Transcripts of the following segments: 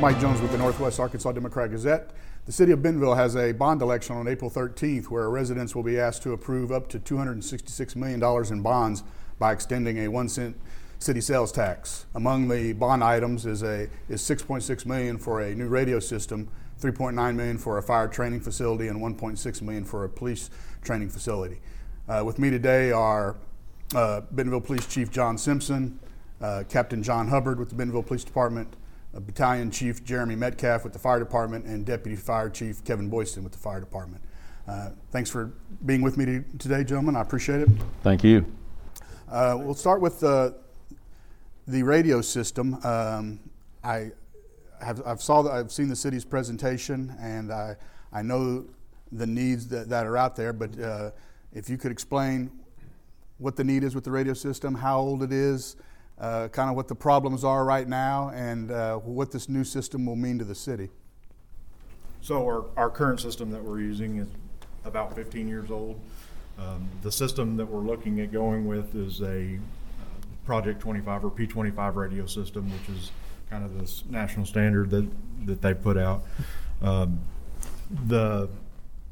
Mike Jones with the Northwest Arkansas Democrat Gazette. The city of Bentonville has a bond election on April 13th where residents will be asked to approve up to $266 million in bonds by extending a one cent city sales tax. Among the bond items is a is 6.6 million for a new radio system, 3.9 million for a fire training facility, and 1.6 million for a police training facility. Uh, with me today are uh, Police Chief Jon Simpson, uh, Captain John Hubbard with the Bentonville Police Department, Battalion Chief Jeremy Metcalf with the Fire Department, and Deputy Fire Chief Kevin Boydston with the Fire Department. Uh, thanks for being with me to, today, gentlemen. I appreciate it. Thank you. Uh, we'll start with the the radio system. Um, I have I've saw the, I've seen the city's presentation, and I I know the needs that, that are out there. But uh, if you could explain what the need is with the radio system, how old it is, uh, kind of what the problems are right now, and uh, what this new system will mean to the city. So our, our current system that we're using is about 15 years old. Um, the system that we're looking at going with is a uh, Project 25 or P25 radio system, which is kind of this national standard that, that they put out. Um, the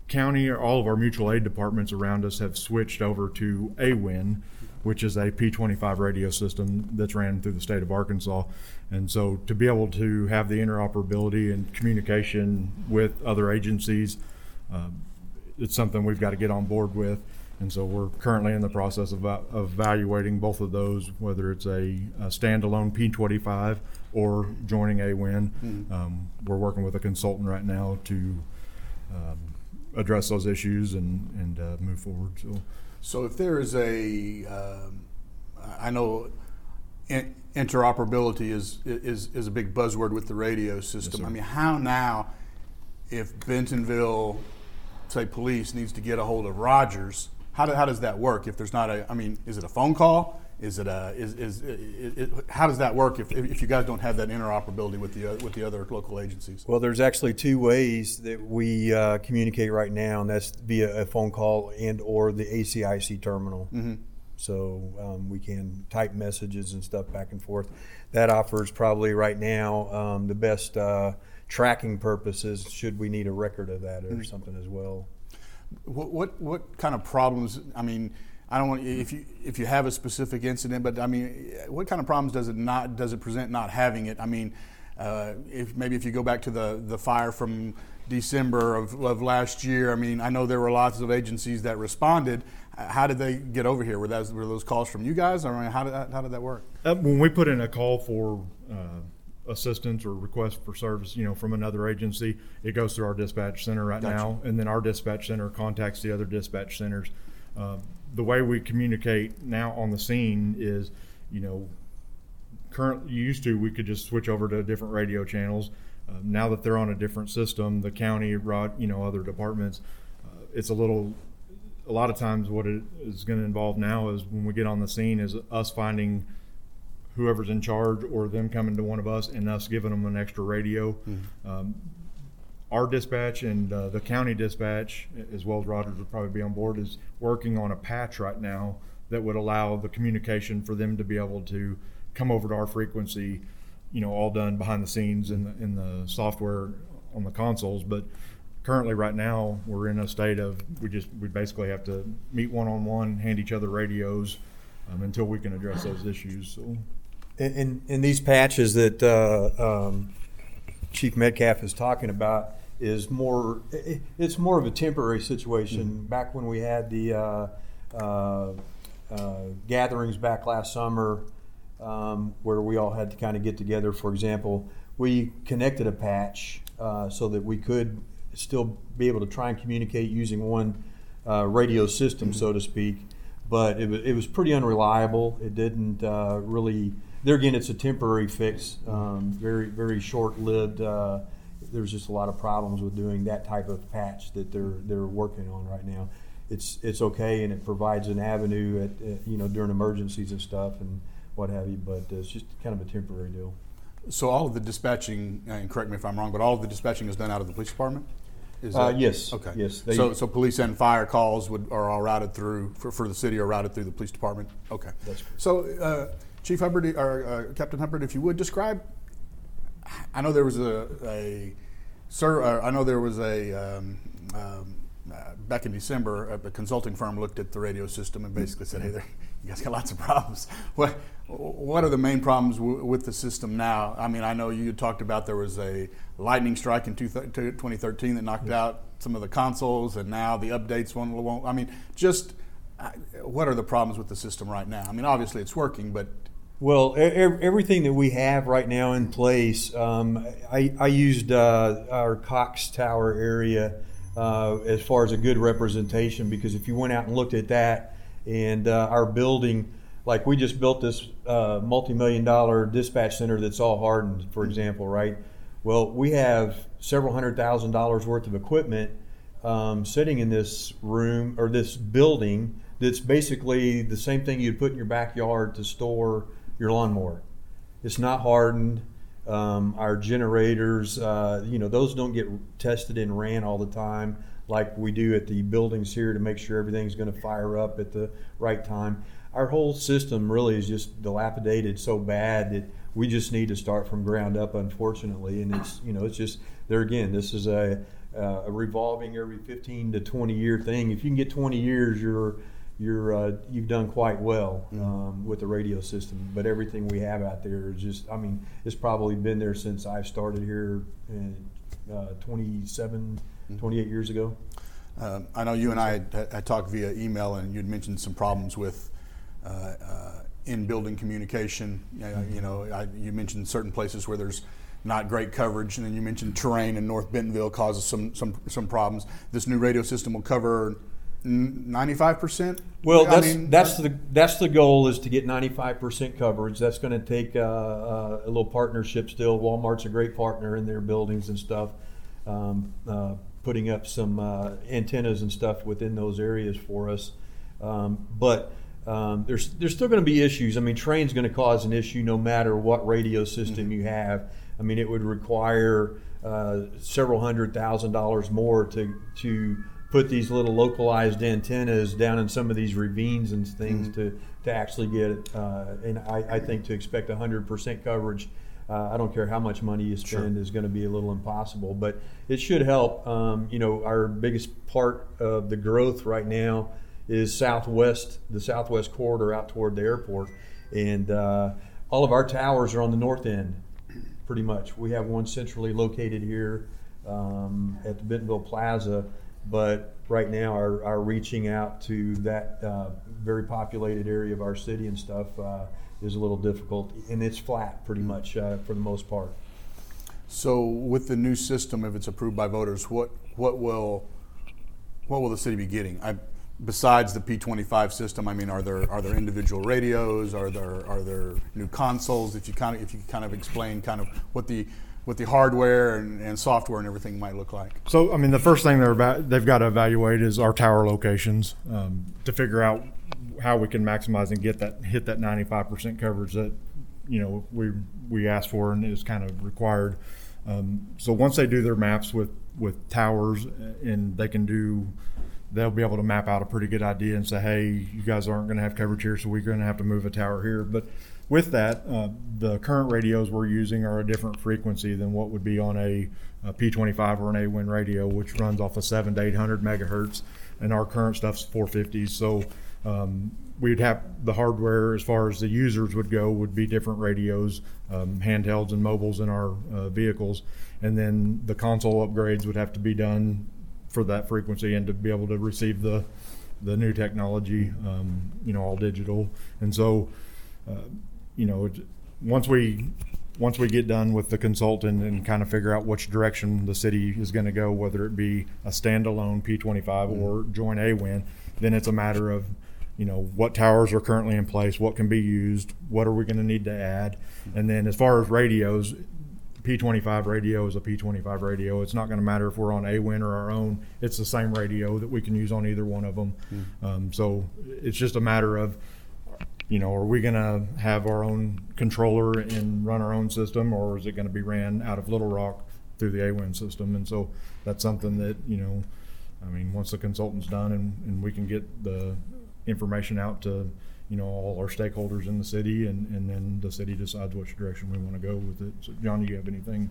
county or all of our mutual aid departments around us have switched over to AWIN, which is a P25 radio system that's ran through the state of Arkansas. And so to be able to have the interoperability and communication with other agencies, um, it's something we've got to get on board with. And so we're currently in the process of, of evaluating both of those, whether it's a, a standalone P25 or joining AWIN. Mm-hmm. Um, we're working with a consultant right now to um, address those issues and, and uh, move forward. So. So if there is a, um, I know in, interoperability is, is, is a big buzzword with the radio system. sir. I mean, how now, if Bentonville, say police needs to get a hold of Rogers, how, do, how does that work? If there's not a, I mean, is it a phone call? Is it a, is, is, it, it, how does that work if, if you guys don't have that interoperability with the, uh, with the other local agencies? Well, there's actually two ways that we uh, communicate right now, and that's via a phone call and or the ACIC terminal. So um, we can type messages and stuff back and forth. That offers probably right now um, the best uh, tracking purposes. Should we need a record of that or something as well? What, what what kind of problems? I mean, I don't want if you if you have a specific incident, but I mean, what kind of problems does it not does it present not having it? I mean, uh, if maybe if you go back to the the fire from December of, of last year, I mean, I know there were lots of agencies that responded. Uh, How did they get over here? Were those were those calls from you guys, I mean, how did that, how did that work? Uh, when we put in a call for uh, assistance or request for service, you know, from another agency, it goes through our dispatch center right Gotcha. now, and then our dispatch center contacts the other dispatch centers. Uh, the way we communicate now on the scene is, you know, currently used to we could just switch over to different radio channels. Uh, now that they're on a different system, the county, rod, you know, other departments, uh, it's a little. A lot of times, what it is going to involve now is when we get on the scene, is us finding whoever's in charge or them coming to one of us and us giving them an extra radio. Um, our dispatch and uh, the county dispatch, as well as Rogers would probably be on board, is working on a patch right now that would allow the communication for them to be able to come over to our frequency, you know, all done behind the scenes in the, in the software on the consoles. But currently, right now, we're in a state of we just we basically have to meet one on one, hand each other radios um, until we can address those issues. So. And, and, and these patches that uh, um, Chief Metcalf is talking about is more, it's more of a temporary situation. Back when we had the uh, uh, uh, gatherings back last summer, um, where we all had to kind of get together, for example, we connected a patch uh, so that we could still be able to try and communicate using one uh, radio system, so to speak. But it was, it was pretty unreliable. It didn't uh, really. There again, it's a temporary fix. Um, very very short lived. Uh, there's just a lot of problems with doing that type of patch that they're they're working on right now. It's it's okay and it provides an avenue at, at you know during emergencies and stuff and what have you. But it's just kind of a temporary deal. So all of the dispatching, and correct me if I'm wrong, but all of the dispatching is done out of the police department. Is Uh, that- yes, Okay. yes, they- so so police and fire calls would are all routed through for, for the city are routed through the police department. Okay. That's correct. So uh, Chief Hubbard or uh, Captain Hubbard, if you would describe I know there was a, a sir, uh, I know there was a um, um, uh, back in December, a, a consulting firm looked at the radio system and basically said, "Hey, there, you guys got lots of problems." What what are the main problems w- with the system now? I mean, I know you talked about there was a lightning strike in two th- 2013 that knocked out some of the consoles, and now the updates won't. won't I mean, just uh, what are the problems with the system right now? I mean, obviously it's working, but Well, everything that we have right now in place, um, I, I used uh, our Cox Tower area uh, as far as a good representation because if you went out and looked at that and uh, our building, like we just built this uh, multi-million dollar dispatch center that's all hardened, for example, right? Well, we have several hundred thousand dollars worth of equipment um, sitting in this room or this building that's basically the same thing you'd put in your backyard to store your lawnmower. It's not hardened. Um, our generators, uh, you know, those don't get tested and ran all the time like we do at the buildings here to make sure everything's going to fire up at the right time. Our whole system really is just dilapidated so bad that we just need to start from ground up, unfortunately. And it's, you know, it's just there again. This is a, uh, a revolving every 15 to 20 year thing. If you can get 20 years, you're you're uh, you've done quite well um, with the radio system. But everything we have out there is just, I mean, it's probably been there since I started here in uh, 27, 28 years ago. Um, I know you and I had, had talked via email, and you'd mentioned some problems with uh, uh, in-building communication. Uh, you know, I, you mentioned certain places where there's not great coverage, and then you mentioned terrain in North Bentonville causes some some some problems. This new radio system will cover ninety-five percent. Well, that's that's the that's the goal is to get 95% coverage. That's going to take uh, uh, a little partnership still. Walmart's a great partner in their buildings and stuff, um, uh, putting up some uh, antennas and stuff within those areas for us. Um, but um, there's there's still going to be issues. I mean, train's going to cause an issue no matter what radio system Mm-hmm. you have. I mean, it would require uh, several hundred thousand dollars more to to put these little localized antennas down in some of these ravines and things to, to actually get it. Uh, and I, I think to expect 100% coverage, uh, I don't care how much money you spend, is going to be a little impossible. But it should help. Um, you know, our biggest part of the growth right now is southwest, the southwest corridor out toward the airport. And uh, all of our towers are on the north end, pretty much. We have one centrally located here um, at the Bentonville Plaza but right now our, our reaching out to that uh, very populated area of our city and stuff uh, is a little difficult and it's flat pretty much uh, for the most part So, with the new system, if it's approved by voters, what what will what will the city be getting? I, besides the P25 system, I mean, are there are there individual radios? Are there are there new consoles? If you kind of if you kind of explain kind of what the what the hardware and, and software and everything might look like. So, I mean, the first thing they're they've got to evaluate is our tower locations um, to figure out how we can maximize and get that hit that 95% coverage that you know we we asked for and is kind of required. Um, so once they do their maps with with towers and they can do they'll be able to map out a pretty good idea and say, hey, you guys aren't going to have coverage here, so we're going to have to move a tower here. But with that, uh, the current radios we're using are a different frequency than what would be on a, a P25 or an AWIN radio, which runs off of 7 to 800 megahertz, and our current stuff's 450s. So um, we'd have the hardware as far as the users would go would be different radios, um, handhelds and mobiles in our uh, vehicles, and then the console upgrades would have to be done for that frequency and to be able to receive the the new technology, um, you know, all digital. And so, uh, you know, once we once we get done with the consultant and kind of figure out which direction the city is going to go, whether it be a standalone P25 or join AWIN, then it's a matter of, you know, what towers are currently in place, what can be used, what are we going to need to add, and then as far as radios, P25 radio is a P25 radio. It's not going to matter if we're on AWIN or our own. It's the same radio that we can use on either one of them. Um, so it's just a matter of, you know, are we going to have our own controller and run our own system, or is it going to be ran out of Little Rock through the AWIN system? And so that's something that, you know, I mean, once the consultant's done and, and we can get the information out to you know, all our stakeholders in the city, and, and then the city decides which direction we want to go with it. So, John, do you have anything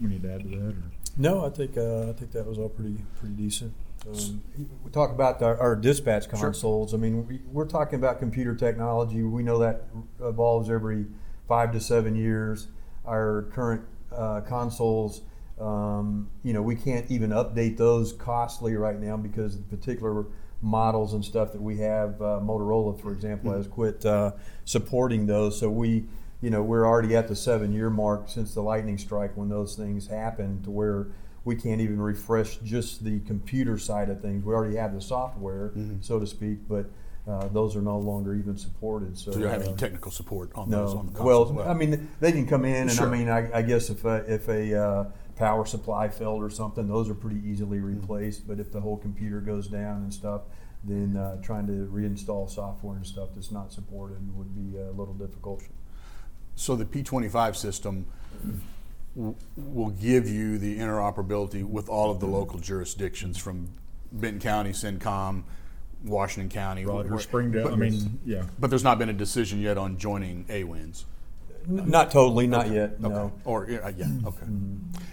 we need to add to that? Or? No, I think uh, I think that was all pretty pretty decent. Um, we talk about our, our dispatch consoles. I mean, we, we're talking about computer technology. We know that evolves every five to seven years. Our current uh, consoles, um, you know, we can't even update those costly right now because the particular models and stuff that we have, uh, Motorola, for example, has quit uh, supporting those. So we, you know, we're already at the seven-year mark since the lightning strike when those things happened, to where we can't even refresh just the computer side of things. We already have the software, so to speak, but uh, those are no longer even supported. So, So you don't have any uh, technical support on those on the no. Well, I mean, they can come in, and Sure. I mean, I, I guess if a, if a uh, power supply failed or something, those are pretty easily Mm-hmm. replaced. But if the whole computer goes down and stuff, then uh, trying to reinstall software and stuff that's not supported would be a little difficult. So the P25 system w- will give you the interoperability with all of the local jurisdictions from Benton County, CENTCOM, Washington County. Roger, where- Springdale. I but- mean, yeah. But there's not been a decision yet on joining AWINS. N- Not totally, not yet. Okay. No. Or, yeah, uh, yeah, okay.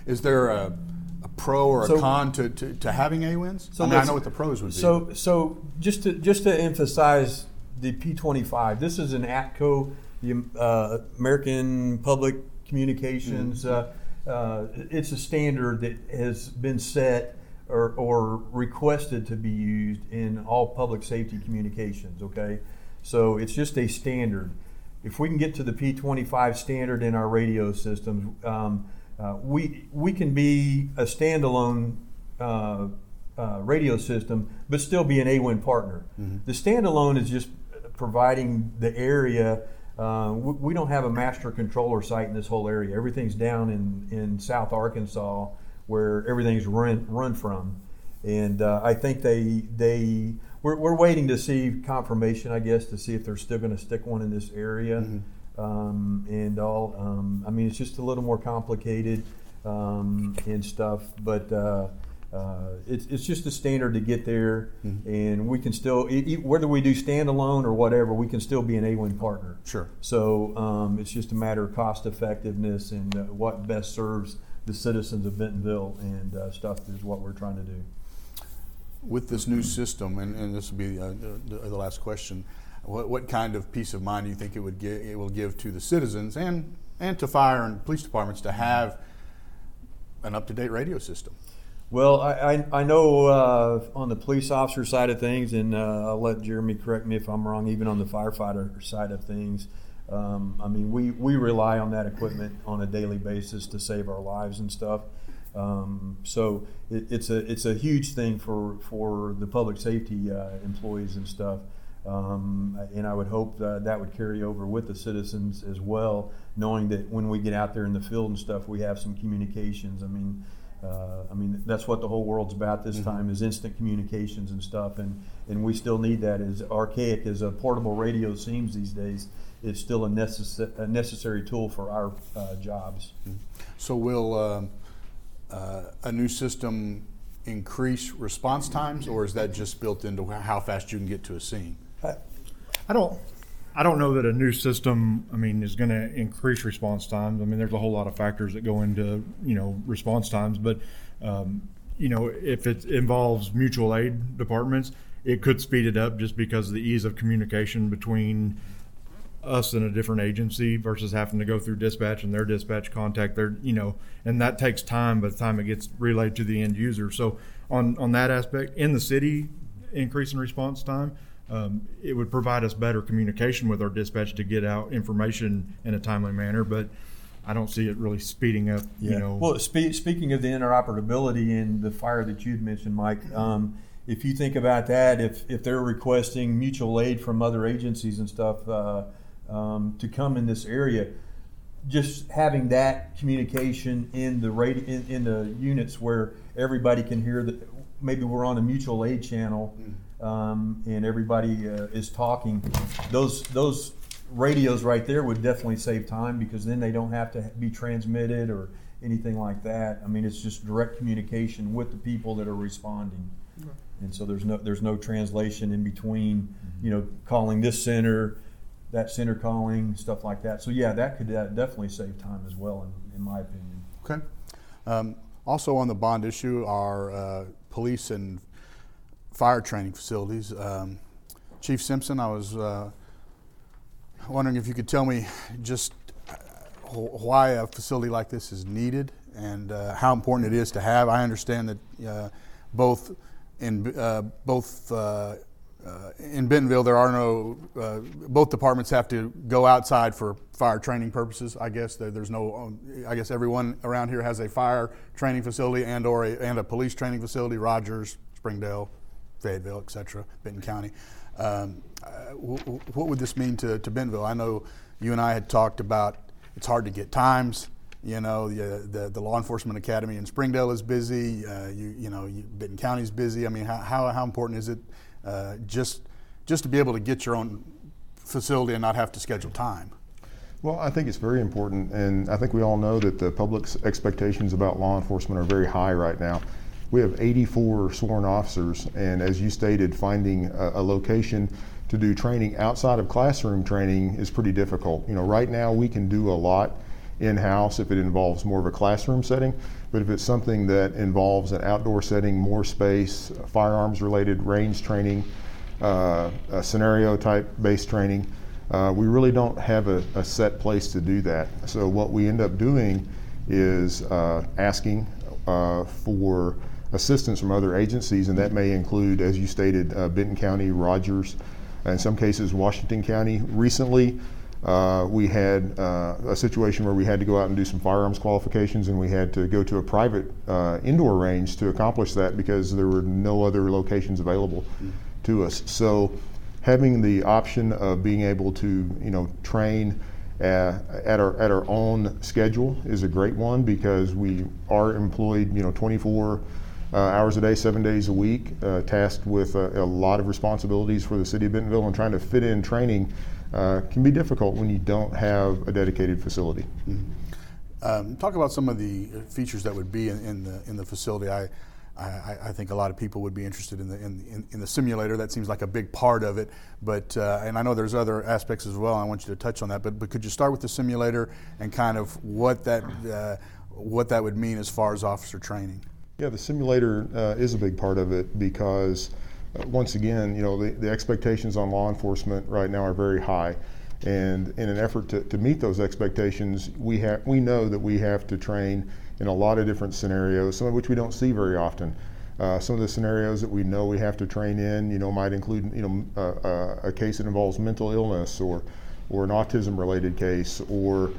Is there a, a pro or a So- con to, to, to having AWINS? So I mean, I let's- know what the pros would be. So, so just to just to emphasize the P25, this is an APCO, the uh, American Public Communications. Uh, uh, it's a standard that has been set or, or requested to be used in all public safety communications. Okay, so it's just a standard. If we can get to the P25 standard in our radio systems, um, uh, we we can be a standalone uh, uh, radio system, but still be an AWIN partner. The standalone is just providing the area. Uh, we, we don't have a master controller site in this whole area. Everything's down in, in South Arkansas, where everything's run run from. And uh, I think they they we're, we're waiting to see confirmation, I guess, to see if they're still going to stick one in this area. Um, and all, um, I mean, it's just a little more complicated um, and stuff, but uh, uh, it's, it's just a standard to get there, and we can still, e- e- whether we do standalone or whatever, we can still be an AWIN partner. Sure. So um, it's just a matter of cost effectiveness and uh, what best serves the citizens of Bentonville and uh, stuff is what we're trying to do. With this new system, and, and this will be uh, the, the last question, what, what kind of peace of mind do you think it would give, it will give to the citizens and, and to fire and police departments to have an up-to-date radio system? Well, I, I, I know uh, on the police officer side of things, and uh, I'll let Jeremy correct me if I'm wrong, even on the firefighter side of things. Um, I mean, we, we rely on that equipment on a daily basis to save our lives and stuff. Um, so it, it's a it's a huge thing for for the public safety uh, employees and stuff. Um, and I would hope that that would carry over with the citizens as well, knowing that when we get out there in the field and stuff, we have some communications. I mean, uh, I mean that's what the whole world's about this time is instant communications and stuff, and and we still need that. As archaic as a portable radio seems these days, it's still a, necess- a necessary tool for our uh, jobs. So will um, uh, a new system increase response times, or is that just built into how fast you can get to a scene? I don't. I don't know that a new system, I mean, is going to increase response times. I mean, there's a whole lot of factors that go into, you know, response times. But, um, you know, if it involves mutual aid departments, it could speed it up just because of the ease of communication between us and a different agency versus having to go through dispatch and their dispatch contact their you know and that takes time by the time it gets relayed to the end user so on on that aspect in the city increase in response time um, it would provide us better communication with our dispatch to get out information in a timely manner but i don't see it really speeding up you know. Well, spe- speaking of the interoperability and the fire that you'd mentioned, Mike, um, if you think about that, if, if they're requesting mutual aid from other agencies and stuff uh, um, to come in this area, just having that communication in the radio, in, in the units where everybody can hear that maybe we're on a mutual aid channel um, and everybody uh, is talking, those those radios right there would definitely save time because then they don't have to be transmitted or anything like that. I mean, it's just direct communication with the people that are responding. And so there's no, there's no translation in between, you know, calling this center, that center calling, stuff like that. So yeah, that could uh, definitely save time as well, in, in my opinion. Okay. Um, also on the bond issue are uh, police and fire training facilities. Um, Chief Simpson, I was uh, wondering if you could tell me just uh, why a facility like this is needed and uh, how important it is to have. I understand that uh, both in uh, both uh, in Bentonville there are no both departments have to go outside for fire training purposes. I guess there, there's no. um, I guess everyone around here has a fire training facility and or a, and a police training facility. Rogers, Springdale, Fayetteville, et cetera, Benton County. Um, uh, wh- wh- what would this mean to, to Bentonville? I know you and I had talked about it's hard to get times. You know, the, the, the law enforcement academy in Springdale is busy. Uh, you, you know, you, Benton County's busy. I mean, how, how, how important is it uh, just, just to be able to get your own facility and not have to schedule time? Well, I think it's very important, and I think we all know that the public's expectations about law enforcement are very high right now. We have 84 sworn officers, and as you stated, finding a, a location to do training outside of classroom training is pretty difficult. You know, right now we can do a lot in-house if it involves more of a classroom setting, but if it's something that involves an outdoor setting, more space, firearms-related range training, uh, scenario type based training. Uh, we really don't have a, a set place to do that. So what we end up doing is uh, asking uh, for assistance from other agencies, and that may include, as you stated, uh, Benton County, Rogers, in some cases Washington County. Recently, uh, we had uh, a situation where we had to go out and do some firearms qualifications, and we had to go to a private uh, indoor range to accomplish that because there were no other locations available to us. So, having the option of being able to, you know, train uh, at our at our own schedule is a great one because we are employed, you know, 24 uh, hours a day, seven days a week, uh, tasked with a, a lot of responsibilities for the city of Bentonville, and trying to fit in training uh, can be difficult when you don't have a dedicated facility. Um, talk about some of the features that would be in, in the in the facility. I, I, I think a lot of people would be interested in the in, in, in the simulator. That seems like a big part of it. But uh, and I know there's other aspects as well. I want you to touch on that. But but could you start with the simulator and kind of what that uh, what that would mean as far as officer training? Yeah, the simulator uh, is a big part of it because, uh, once again, you know, the, the expectations on law enforcement right now are very high. And in an effort to, to meet those expectations, we, have we know that we have to train in a lot of different scenarios, some of which we don't see very often. Uh, some of the scenarios that we know we have to train in, you know, might include, you know, uh, uh, a case that involves mental illness or, or an autism-related case or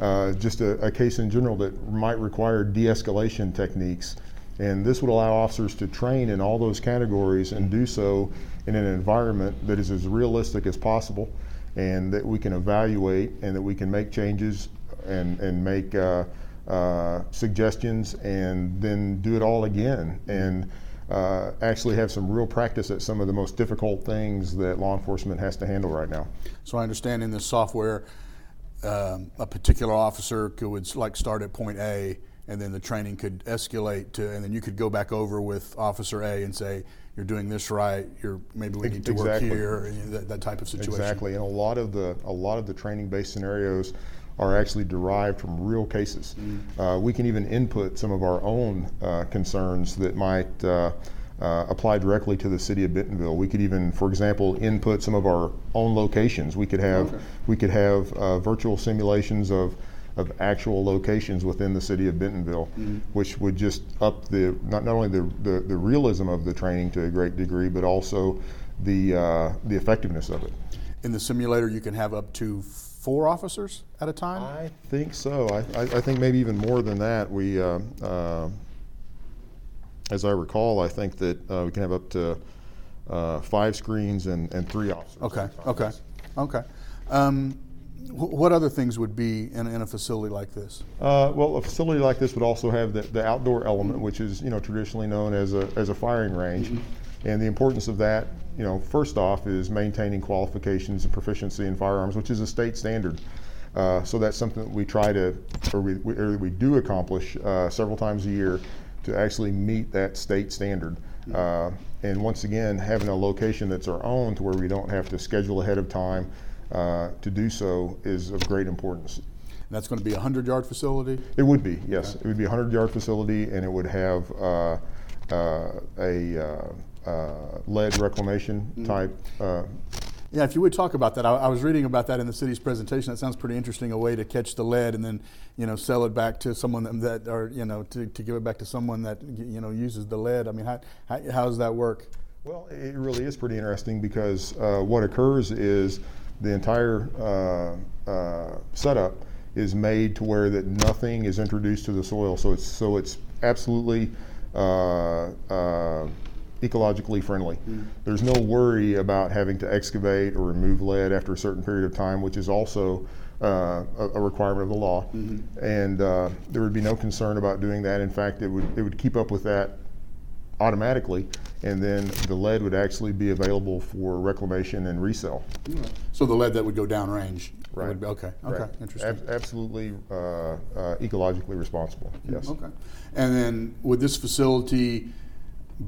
uh, just a, a case in general that might require de-escalation techniques. And this would allow officers to train in all those categories and do so in an environment that is as realistic as possible and that we can evaluate and that we can make changes and, and make uh, uh, suggestions and then do it all again and uh, actually have some real practice at some of the most difficult things that law enforcement has to handle right now. So I understand in this software, um, a particular officer could like start at point A, and then the training could escalate to, and then you could go back over with Officer A and say, "You're doing this right. You're maybe we need to work here." and That, that type of situation. Exactly, and a lot of the a lot of the training-based scenarios are actually derived from real cases. Uh, we can even input some of our own uh, concerns that might uh, uh, apply directly to the city of Bentonville. We could even, for example, input some of our own locations. We could have we could have uh, virtual simulations of of actual locations within the city of Bentonville, which would just up the not, not only the, the, the realism of the training to a great degree, but also the uh, the effectiveness of it. In the simulator, you can have up to four officers at a time. I think so. I, I, I think maybe even more than that. We, uh, uh, as I recall, I think that uh, we can have up to uh, five screens and, and three officers. Okay. at a time. Okay. Okay. Um, what other things would be in, in a facility like this? Uh, well, a facility like this would also have the, the outdoor element, which is you know traditionally known as a, as a firing range, and the importance of that, you know, first off is maintaining qualifications and proficiency in firearms, which is a state standard. Uh, so that's something that we try to, or we, we, or we do accomplish uh, several times a year to actually meet that state standard. Uh, and once again, having a location that's our own to where we don't have to schedule ahead of time uh, to do so is of great importance. And that's going to be a 100 yard facility? It would be, yes. It would be a 100 yard facility and it would have uh, uh, a uh, uh, lead reclamation type. Uh, Yeah, if you would talk about that, I, I was reading about that in the city's presentation. That sounds pretty interesting. A way to catch the lead and then, you know, sell it back to someone that, that or you know, to, to give it back to someone that you know uses the lead. I mean, how, how, how does that work? Well, it really is pretty interesting because uh, what occurs is the entire uh, uh, setup is made to where that nothing is introduced to the soil, so it's so it's absolutely uh, uh, ecologically friendly. There's no worry about having to excavate or remove lead after a certain period of time, which is also uh, a, a requirement of the law. And uh, there would be no concern about doing that. In fact, it would it would keep up with that automatically, and then the lead would actually be available for reclamation and resale. So the lead that would go downrange. Right. would be- okay. Okay. Right. Interesting. Ab- absolutely uh, uh, ecologically responsible. Yes. Okay. And then would this facility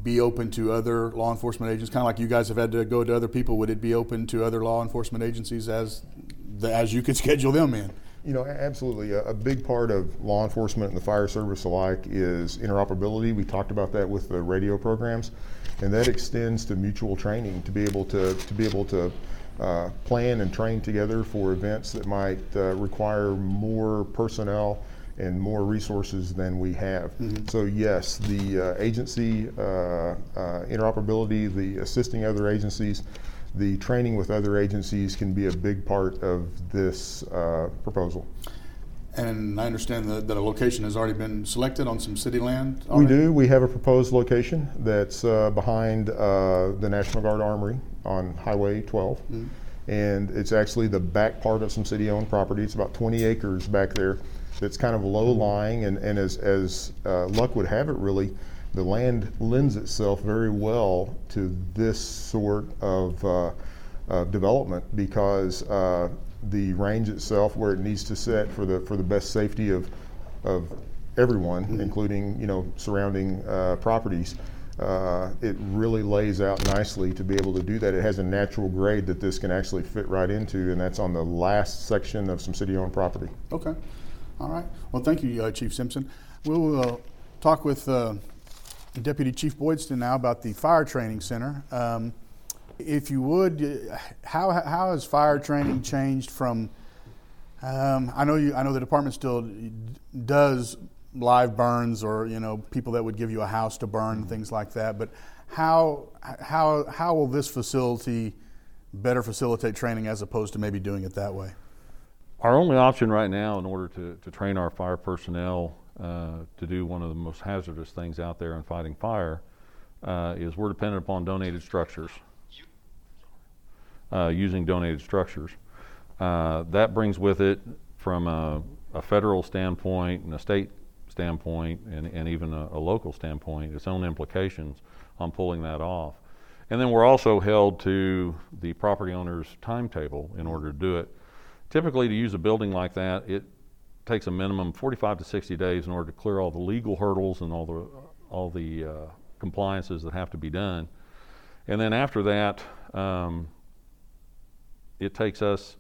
be open to other law enforcement agents? Kind of like you guys have had to go to other people. Would it be open to other law enforcement agencies as the, as you could schedule them in? You know, absolutely. A, a big part of law enforcement and the fire service alike is interoperability. We talked about that with the radio programs, and that extends to mutual training to be able to to be able to uh, plan and train together for events that might uh, require more personnel and more resources than we have. So yes, the uh, agency uh, uh, interoperability, the assisting other agencies, the training with other agencies can be a big part of this uh, proposal. And I understand that, that a location has already been selected on some city land. We do. We have a proposed location that's uh, behind uh, the National Guard Armory on Highway 12. And it's actually the back part of some city owned property. It's about 20 acres back there that's kind of low lying. And, and as, as uh, luck would have it, really, the land lends itself very well to this sort of uh, uh, development because uh, the range itself, where it needs to set for the, for the best safety of, of everyone, including you know surrounding uh, properties. Uh, it really lays out nicely to be able to do that. It has a natural grade that this can actually fit right into, and that's on the last section of some city-owned property. Okay. All right. Well, thank you, uh, Chief Simpson. We'll uh, talk with uh, Deputy Chief Boydston now about the fire training center. Um, if you would, uh, how how has fire training changed from? Um, I know you. I know the department still does live burns, or you know, people that would give you a house to burn, things like that. But how how how will this facility better facilitate training as opposed to maybe doing it that way? Our only option right now, in order to, to train our fire personnel uh, to do one of the most hazardous things out there in fighting fire, uh, is we're dependent upon donated structures, uh, using donated structures. Uh, that brings with it, from a, a federal standpoint and a state standpoint, and, and even a, a local standpoint, its own implications on pulling that off. And then we're also held to the property owner's timetable in order to do it. Typically, to use a building like that, it takes a minimum 45 to 60 days in order to clear all the legal hurdles and all the all the uh, compliances that have to be done. And then after that, um, it takes us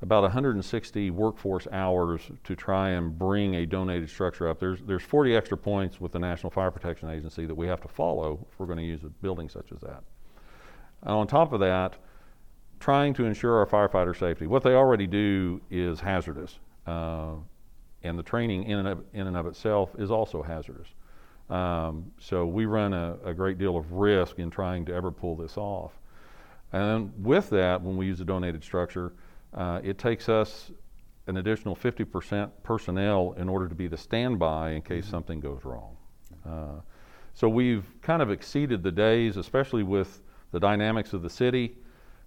about 160 workforce hours to try and bring a donated structure up. There's there's 40 extra points with the National Fire Protection Agency that we have to follow if we're going to use a building such as that. And on top of that, trying to ensure our firefighter safety. What they already do is hazardous, uh, and the training in and of, in and of itself is also hazardous. Um, so we run a, a great deal of risk in trying to ever pull this off. And with that, when we use a donated structure, uh, it takes us an additional 50% personnel in order to be the standby in case something goes wrong. Uh, so we've kind of exceeded the days, especially with the dynamics of the city.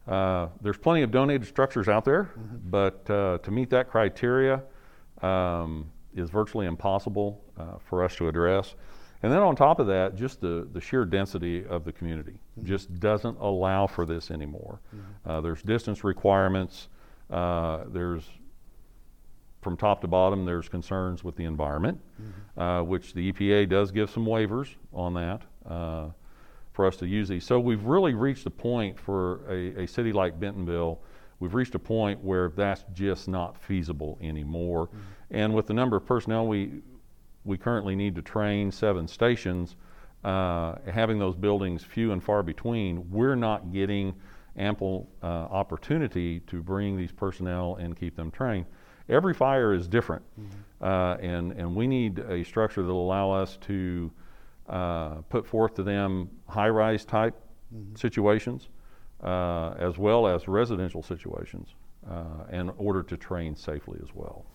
Uh, there's plenty of donated structures out there, but uh, to meet that criteria um, is virtually impossible uh, for us to address. And then on top of that, just the, the sheer density of the community just doesn't allow for this anymore. Uh, there's distance requirements. Uh, there's from top to bottom, there's concerns with the environment, uh, which the EPA does give some waivers on that. For us to use these. So we've really reached a point for a, a city like Bentonville. We've reached a point where that's just not feasible anymore. And with the number of personnel we we currently need to train seven stations, uh, having those buildings few and far between, we're not getting ample uh, opportunity to bring these personnel and keep them trained. Every fire is different, uh, and, and we need a structure that will allow us to uh, put forth to them high rise type situations uh, as well as residential situations uh, in order to train safely as well.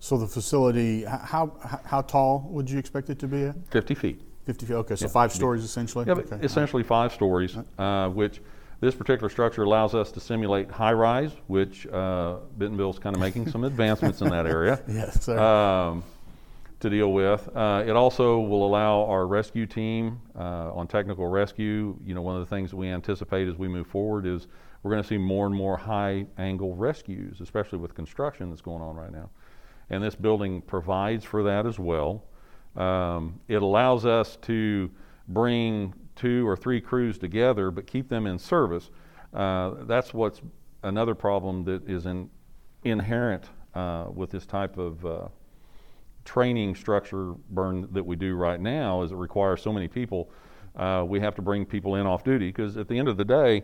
So the facility, how, how tall would you expect it to be at? 50 feet. 50 feet, okay, so five stories essentially? Yeah, Okay. essentially five stories, uh, which this particular structure allows us to simulate high rise, which uh, Bentonville's kind of making some advancements in that area Yes, sir. um, to deal with. Uh, it also will allow our rescue team uh, on technical rescue. You know, one of the things we anticipate as we move forward is we're going to see more and more high angle rescues, especially with construction that's going on right now. And this building provides for that as well. Um, it allows us to bring two or three crews together, but keep them in service. Uh, that's what's another problem that is in, inherent uh, with this type of uh, training structure burn that we do right now is it requires so many people. Uh, we have to bring people in off duty because at the end of the day,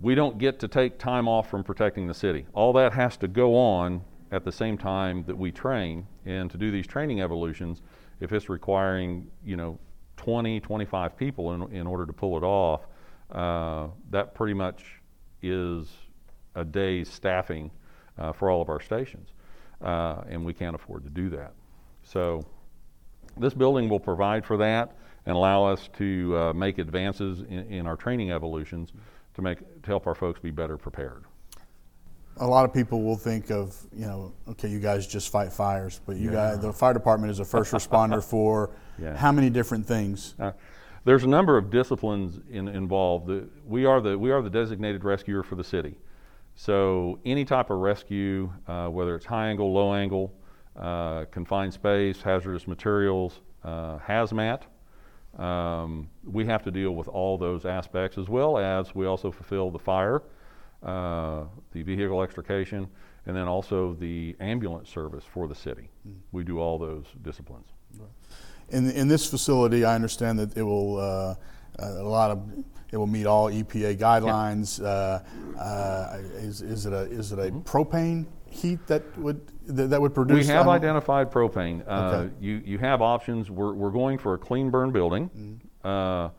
we don't get to take time off from protecting the city. All that has to go on at the same time that we train. And to do these training evolutions, if it's requiring, you know, 20, 25 people in, in order to pull it off, uh, that pretty much is a day's staffing uh, for all of our stations. Uh, and we can't afford to do that. So this building will provide for that and allow us to uh, make advances in, in our training evolutions to make to help our folks be better prepared. a lot of people will think of, you know, okay, you guys just fight fires, but you guys, the fire department is a first responder for Yeah. how many different things? Uh, there's a number of disciplines in, involved. We are the we are the designated rescuer for the city. So any type of rescue, uh, whether it's high angle, low angle, uh, confined space, hazardous materials, uh, hazmat, um, we have to deal with all those aspects as well as we also fulfill the fire, uh, the vehicle extrication, and then also the ambulance service for the city. We do all those disciplines. In, in this facility, I understand that it will, uh, a lot of, it will meet all EPA guidelines. Uh, uh, is, is it a, is it a propane heat that would, that, would produce? Mm-hmm. We have identified propane. Uh, Okay. you, you have options. We're, we're going for a clean burn building, Mm-hmm. uh,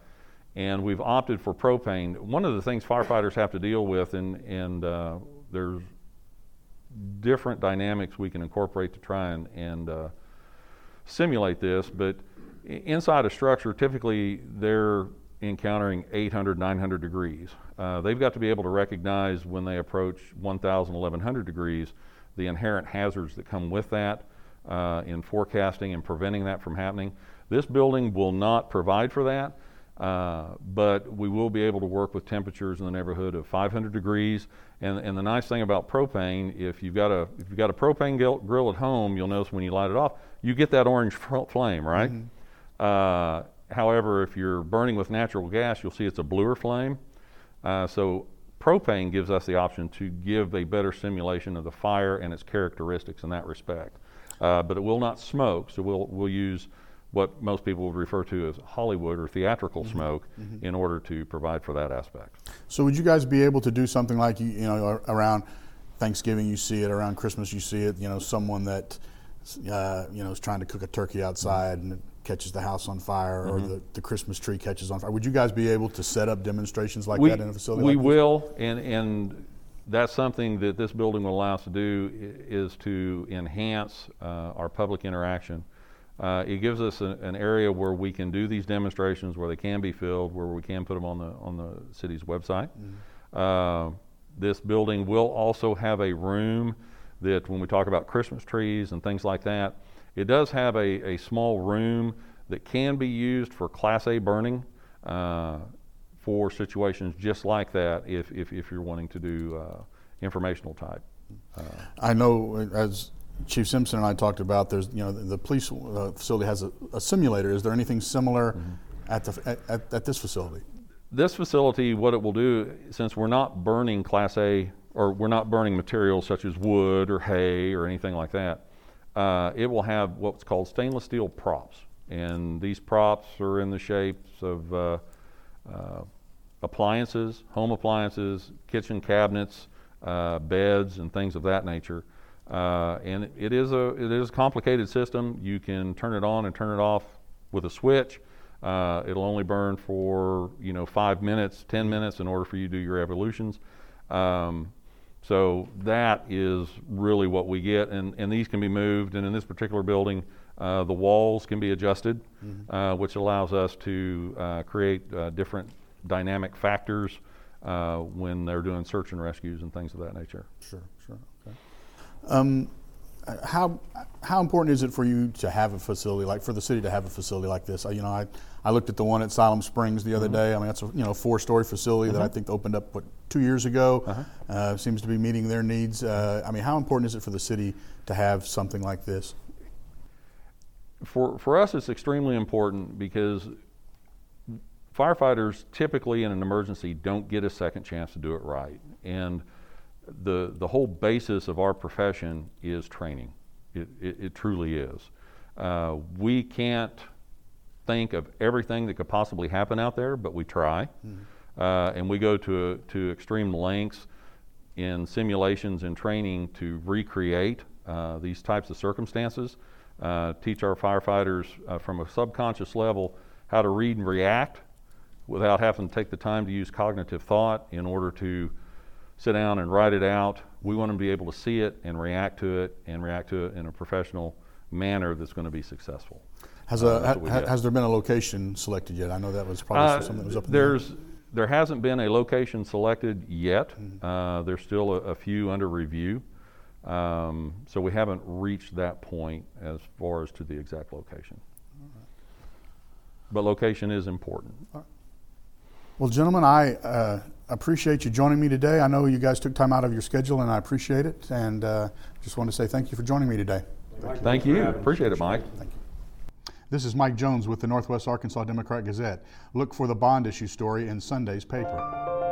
and we've opted for propane. One of the things firefighters have to deal with, and, and uh, there's different dynamics we can incorporate to try and, and uh, simulate this, but inside a structure, typically they're encountering 800, 900 degrees. Uh, they've got to be able to recognize when they approach 1,000, 1,100 degrees the inherent hazards that come with that uh, in forecasting and preventing that from happening. This building will not provide for that. Uh, but we will be able to work with temperatures in the neighborhood of 500 degrees. And, and the nice thing about propane, if you've got a if you've got a propane grill, grill at home, you'll notice when you light it off, you get that orange fl- flame, right? Uh, however, if you're burning with natural gas, you'll see it's a bluer flame. Uh, so propane gives us the option to give a better simulation of the fire and its characteristics in that respect. Uh, but it will not smoke, so we'll we'll use what most people would refer to as Hollywood or theatrical smoke in order to provide for that aspect. So would you guys be able to do something like you, you know, around Thanksgiving you see it, around Christmas you see it, you know, someone that, uh, you know, is trying to cook a turkey outside and it catches the house on fire or the, the Christmas tree catches on fire. Would you guys be able to set up demonstrations like that in a facility we like will, and, and that's something that this building will allow us to do is to enhance uh, our public interaction. Uh, it gives us a, an area where we can do these demonstrations, where they can be filled, where we can put them on the on the city's website. Uh, this building will also have a room that, when we talk about Christmas trees and things like that, it does have a, a small room that can be used for Class A burning uh, for situations just like that if, if, if you're wanting to do uh, informational type. I know, uh, as Chief Simpson and I talked about, there's, you know, the, the police uh, facility has a, a simulator. Is there anything similar at, the, at, at this facility? This facility, what it will do, since we're not burning Class A, or we're not burning materials such as wood or hay or anything like that, uh, it will have what's called stainless steel props. And these props are in the shapes of uh, uh, appliances, home appliances, kitchen cabinets, uh, beds, and things of that nature. Uh, and it is a it is a complicated system. You can turn it on and turn it off with a switch. Uh, it'll only burn for you know five minutes, ten minutes in order for you to do your evolutions. Um, so that is really what we get, and, and these can be moved. And in this particular building, uh, the walls can be adjusted, uh, which allows us to uh, create uh, different dynamic factors uh, when they're doing search and rescues and things of that nature. Sure, sure, okay. Um, how how important is it for you to have a facility like for the city to have a facility like this? Uh, You know, I, I looked at the one at Siloam Springs the other day. I mean, that's a you know four story facility that I think opened up what two years ago. uh seems to be meeting their needs. Uh, I mean, how important is it for the city to have something like this? For, for us, it's extremely important because firefighters typically in an emergency don't get a second chance to do it right. And the, the whole basis of our profession is training. It, it, it truly is. Uh, we can't think of everything that could possibly happen out there, but we try. Uh, and we go to, to extreme lengths in simulations and training to recreate uh, these types of circumstances, uh, teach our firefighters uh, from a subconscious level how to read and react without having to take the time to use cognitive thought in order to sit down and write it out. We want them to be able to see it and react to it and react to it in a professional manner that's going to be successful. Has Uh, a that's ha, has there been a location selected yet? I know that was probably Uh, something that was up in there's there hasn't been a location selected yet. Mm-hmm. Uh, there's still a, a few under review, um, so we haven't reached that point as far as to the exact location. But location is important. Well, gentlemen, I uh, appreciate you joining me today. I know you guys took time out of your schedule, and I appreciate it. And uh, just want to say thank you for joining me today. Thank you. Appreciate it, Mike. Thank you. This is Mike Jones with the Northwest Arkansas Democrat Gazette. Look for the bond issue story in Sunday's paper.